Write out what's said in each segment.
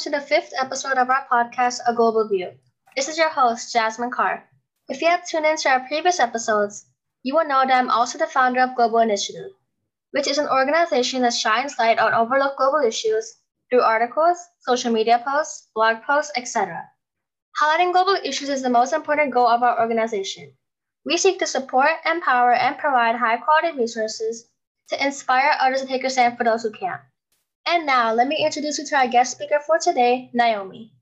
to the fifth episode of our podcast, A Global View. This is your host, Jasmine Carr. If you have tuned into our previous episodes, you will know that I'm also the founder of Global Initiative, which is an organization that shines light on overlooked global issues through articles, social media posts, blog posts, etc. Highlighting global issues is the most important goal of our organization. We seek to support, empower, and provide high quality resources to inspire others to take a stand for those who can't. And now, let me introduce you to our guest speaker for today, Naomi.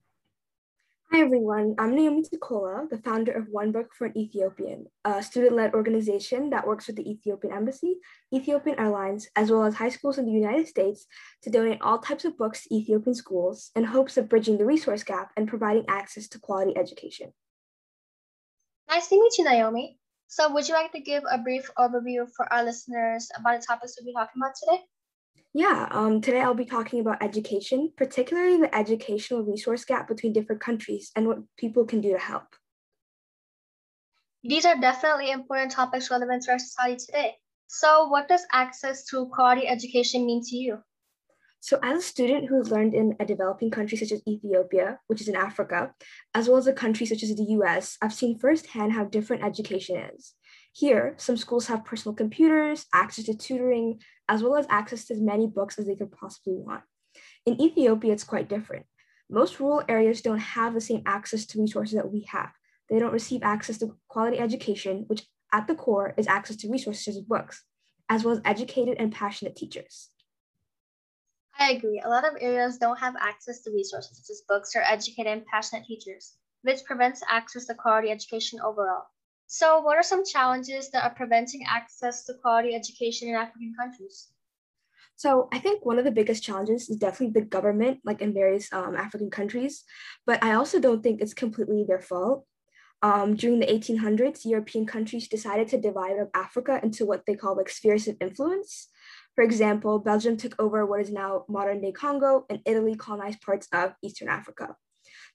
Hi, everyone. I'm Naomi Tukola, the founder of One Book for an Ethiopian, a student led organization that works with the Ethiopian Embassy, Ethiopian Airlines, as well as high schools in the United States to donate all types of books to Ethiopian schools in hopes of bridging the resource gap and providing access to quality education. Nice to meet you, Naomi. So, would you like to give a brief overview for our listeners about the topics we'll be talking about today? Yeah, um, today I'll be talking about education, particularly the educational resource gap between different countries and what people can do to help. These are definitely important topics relevant to our society today. So, what does access to quality education mean to you? So, as a student who's learned in a developing country such as Ethiopia, which is in Africa, as well as a country such as the US, I've seen firsthand how different education is. Here, some schools have personal computers, access to tutoring, as well as access to as many books as they could possibly want. In Ethiopia, it's quite different. Most rural areas don't have the same access to resources that we have. They don't receive access to quality education, which at the core is access to resources such as books, as well as educated and passionate teachers. I agree. A lot of areas don't have access to resources such as books or educated and passionate teachers, which prevents access to quality education overall. So, what are some challenges that are preventing access to quality education in African countries? So, I think one of the biggest challenges is definitely the government, like in various um, African countries, but I also don't think it's completely their fault. Um, during the 1800s, European countries decided to divide up Africa into what they call like spheres of influence. For example, Belgium took over what is now modern day Congo, and Italy colonized parts of Eastern Africa.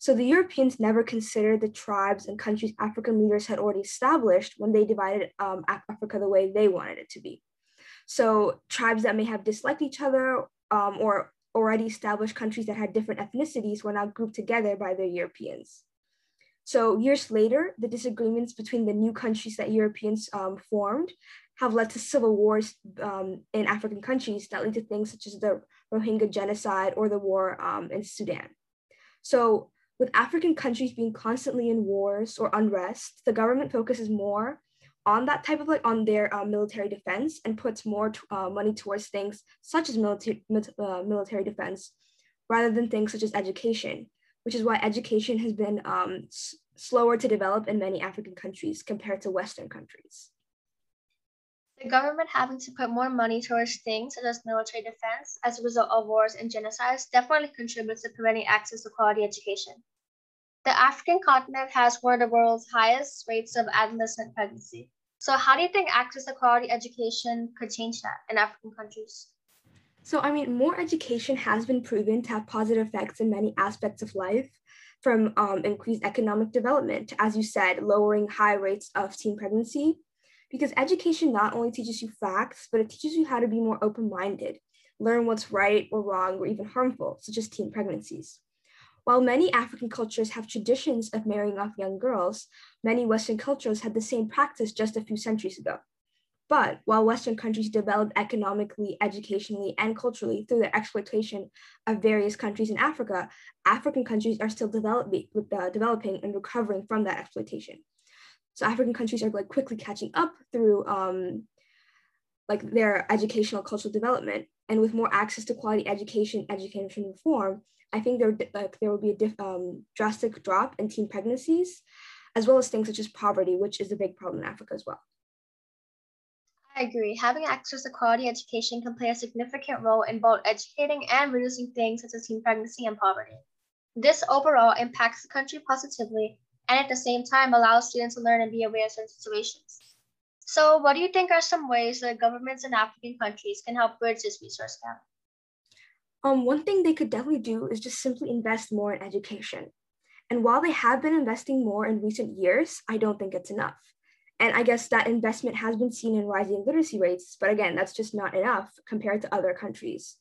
So the Europeans never considered the tribes and countries African leaders had already established when they divided um, Africa the way they wanted it to be. So tribes that may have disliked each other um, or already established countries that had different ethnicities were now grouped together by the Europeans. So years later, the disagreements between the new countries that Europeans um, formed have led to civil wars um, in African countries that lead to things such as the Rohingya genocide or the war um, in Sudan. So with African countries being constantly in wars or unrest, the government focuses more on that type of like on their uh, military defense and puts more t- uh, money towards things such as military uh, military defense rather than things such as education, which is why education has been um, s- slower to develop in many African countries compared to Western countries. The government having to put more money towards things such as military defense as a result of wars and genocides definitely contributes to preventing access to quality education. The African continent has one of the world's highest rates of adolescent pregnancy. So, how do you think access to quality education could change that in African countries? So, I mean, more education has been proven to have positive effects in many aspects of life, from um, increased economic development as you said, lowering high rates of teen pregnancy. Because education not only teaches you facts, but it teaches you how to be more open minded, learn what's right or wrong or even harmful, such as teen pregnancies. While many African cultures have traditions of marrying off young girls, many Western cultures had the same practice just a few centuries ago. But while Western countries developed economically, educationally, and culturally through their exploitation of various countries in Africa, African countries are still uh, developing and recovering from that exploitation. So African countries are like quickly catching up through um, like their educational cultural development, and with more access to quality education, education reform, I think there, like, there will be a diff, um, drastic drop in teen pregnancies, as well as things such as poverty, which is a big problem in Africa as well. I agree. Having access to quality education can play a significant role in both educating and reducing things such as teen pregnancy and poverty. This overall impacts the country positively and at the same time allow students to learn and be aware of certain situations. So, what do you think are some ways that governments in African countries can help bridge this resource gap? Um, one thing they could definitely do is just simply invest more in education. And while they have been investing more in recent years, I don't think it's enough. And I guess that investment has been seen in rising literacy rates, but again, that's just not enough compared to other countries.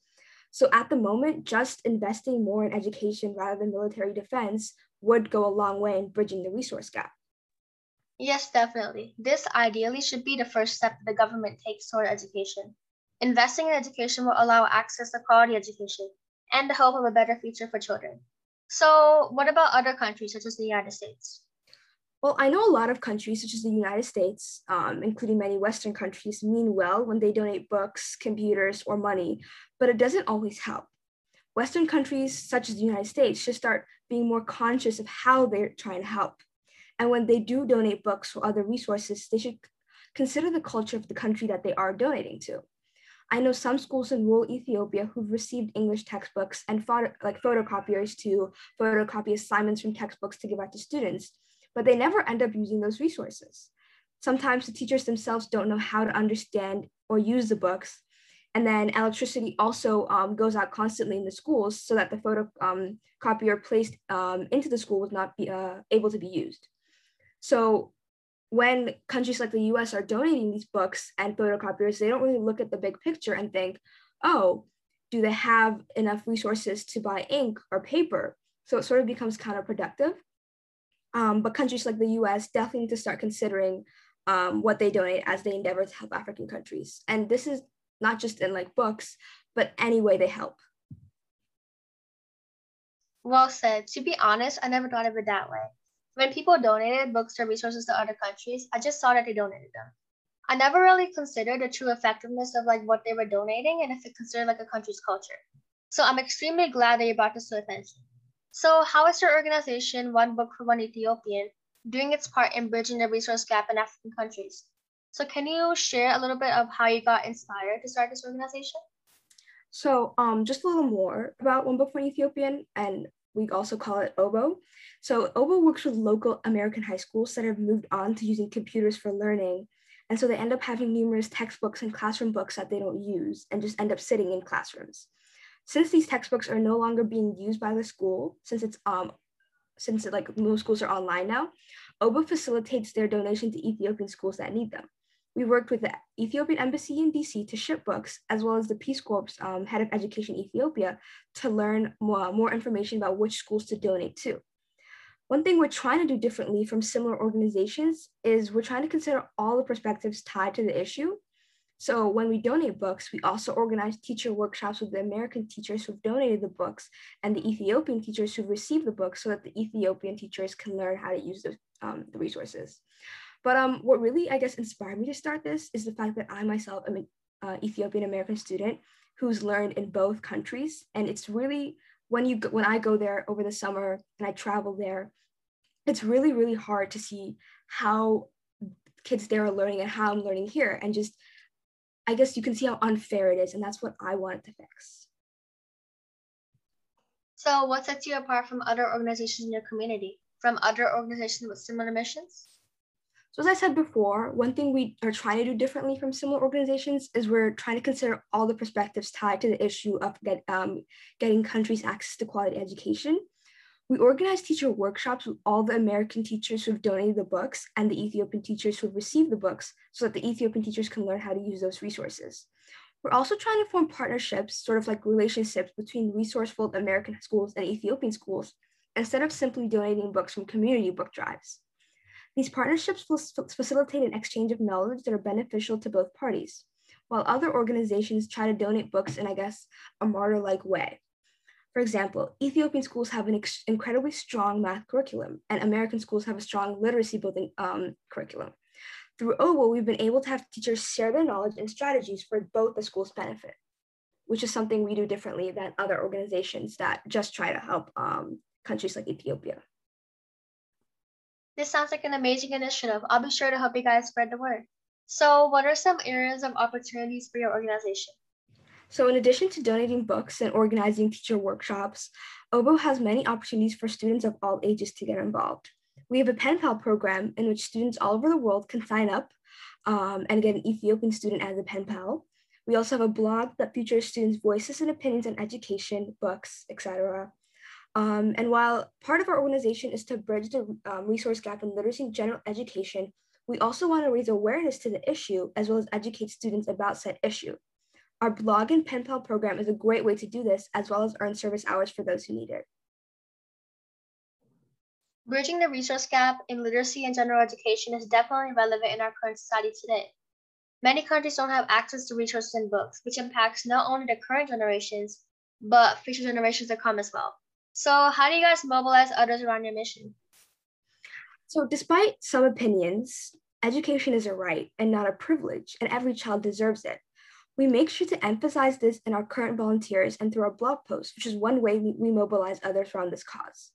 So at the moment, just investing more in education rather than military defense would go a long way in bridging the resource gap. Yes, definitely. This ideally should be the first step the government takes toward education. Investing in education will allow access to quality education and the hope of a better future for children. So, what about other countries such as the United States? Well, I know a lot of countries, such as the United States, um, including many Western countries, mean well when they donate books, computers, or money, but it doesn't always help. Western countries, such as the United States, should start being more conscious of how they're trying to help. And when they do donate books or other resources, they should consider the culture of the country that they are donating to. I know some schools in rural Ethiopia who've received English textbooks and photo, like photocopiers to photocopy assignments from textbooks to give out to students, but they never end up using those resources. Sometimes the teachers themselves don't know how to understand or use the books. And then electricity also um, goes out constantly in the schools so that the photocopier um, placed um, into the school was not be, uh, able to be used. So when countries like the US are donating these books and photocopiers, they don't really look at the big picture and think, oh, do they have enough resources to buy ink or paper? So it sort of becomes counterproductive. Um, but countries like the US definitely need to start considering um, what they donate as they endeavor to help African countries. And this is not just in like books, but any way they help. Well said. To be honest, I never thought of it that way. When people donated books or resources to other countries, I just saw that they donated them. I never really considered the true effectiveness of like what they were donating and if it considered like a country's culture. So I'm extremely glad that you brought this to attention. So how is your organization, One Book for One Ethiopian, doing its part in bridging the resource gap in African countries? So can you share a little bit of how you got inspired to start this organization? So um, just a little more about One Book One Ethiopian and we also call it OBO. So OBO works with local American high schools that have moved on to using computers for learning. And so they end up having numerous textbooks and classroom books that they don't use and just end up sitting in classrooms. Since these textbooks are no longer being used by the school, since it's um, since it, like most schools are online now, OBO facilitates their donation to Ethiopian schools that need them. We worked with the Ethiopian Embassy in DC to ship books, as well as the Peace Corps um, head of education Ethiopia to learn more, more information about which schools to donate to. One thing we're trying to do differently from similar organizations is we're trying to consider all the perspectives tied to the issue. So when we donate books, we also organize teacher workshops with the American teachers who've donated the books and the Ethiopian teachers who've received the books so that the Ethiopian teachers can learn how to use the, um, the resources. But um, what really, I guess, inspired me to start this is the fact that I myself am an uh, Ethiopian American student who's learned in both countries. And it's really, when you when I go there over the summer and I travel there, it's really, really hard to see how kids there are learning and how I'm learning here. And just, I guess you can see how unfair it is. And that's what I wanted to fix. So, what sets you apart from other organizations in your community, from other organizations with similar missions? So as I said before, one thing we are trying to do differently from similar organizations is we're trying to consider all the perspectives tied to the issue of get, um, getting countries access to quality education. We organize teacher workshops with all the American teachers who've donated the books and the Ethiopian teachers who've received the books so that the Ethiopian teachers can learn how to use those resources. We're also trying to form partnerships, sort of like relationships between resourceful American schools and Ethiopian schools, instead of simply donating books from community book drives. These partnerships will facilitate an exchange of knowledge that are beneficial to both parties, while other organizations try to donate books in, I guess, a martyr like way. For example, Ethiopian schools have an incredibly strong math curriculum, and American schools have a strong literacy building um, curriculum. Through OBO, we've been able to have teachers share their knowledge and strategies for both the school's benefit, which is something we do differently than other organizations that just try to help um, countries like Ethiopia. This sounds like an amazing initiative. I'll be sure to help you guys spread the word. So, what are some areas of opportunities for your organization? So, in addition to donating books and organizing teacher workshops, OBO has many opportunities for students of all ages to get involved. We have a pen pal program in which students all over the world can sign up um, and get an Ethiopian student as a pen pal. We also have a blog that features students' voices and opinions on education, books, etc. Um, and while part of our organization is to bridge the um, resource gap in literacy and general education, we also want to raise awareness to the issue as well as educate students about said issue. Our blog and pen pal program is a great way to do this, as well as earn service hours for those who need it. Bridging the resource gap in literacy and general education is definitely relevant in our current society today. Many countries don't have access to resources and books, which impacts not only the current generations, but future generations to come as well. So, how do you guys mobilize others around your mission? So, despite some opinions, education is a right and not a privilege, and every child deserves it. We make sure to emphasize this in our current volunteers and through our blog posts, which is one way we, mobilize others around this cause.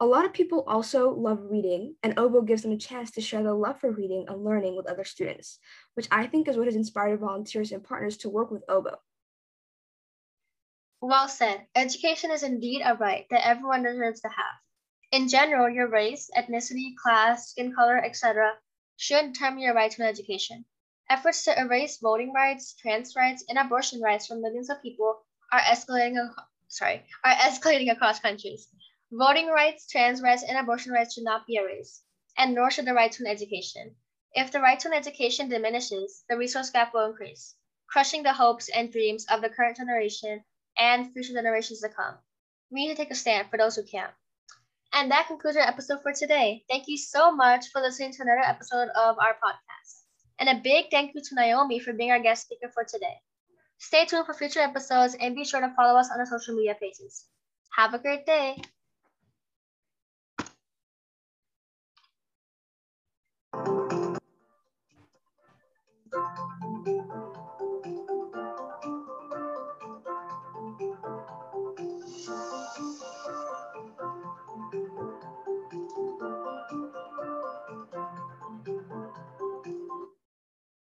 A lot of people also love reading, and OBO gives them a chance to share their love for reading and learning with other students, which I think is what has inspired volunteers and partners to work with OBO. Well said. Education is indeed a right that everyone deserves to have. In general, your race, ethnicity, class, skin color, etc., should determine your right to an education. Efforts to erase voting rights, trans rights, and abortion rights from millions of people are escalating. Sorry, are escalating across countries. Voting rights, trans rights, and abortion rights should not be erased, and nor should the right to an education. If the right to an education diminishes, the resource gap will increase, crushing the hopes and dreams of the current generation and future generations to come. We need to take a stand for those who can't. And that concludes our episode for today. Thank you so much for listening to another episode of our podcast. And a big thank you to Naomi for being our guest speaker for today. Stay tuned for future episodes and be sure to follow us on our social media pages. Have a great day.